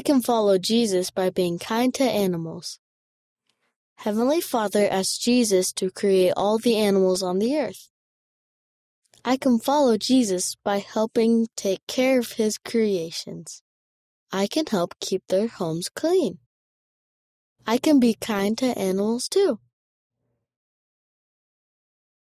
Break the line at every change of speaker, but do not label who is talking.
I can follow Jesus by being kind to animals. Heavenly Father asked Jesus to create all the animals on the earth. I can follow Jesus by helping take care of his creations. I can help keep their homes clean. I can be kind to animals too.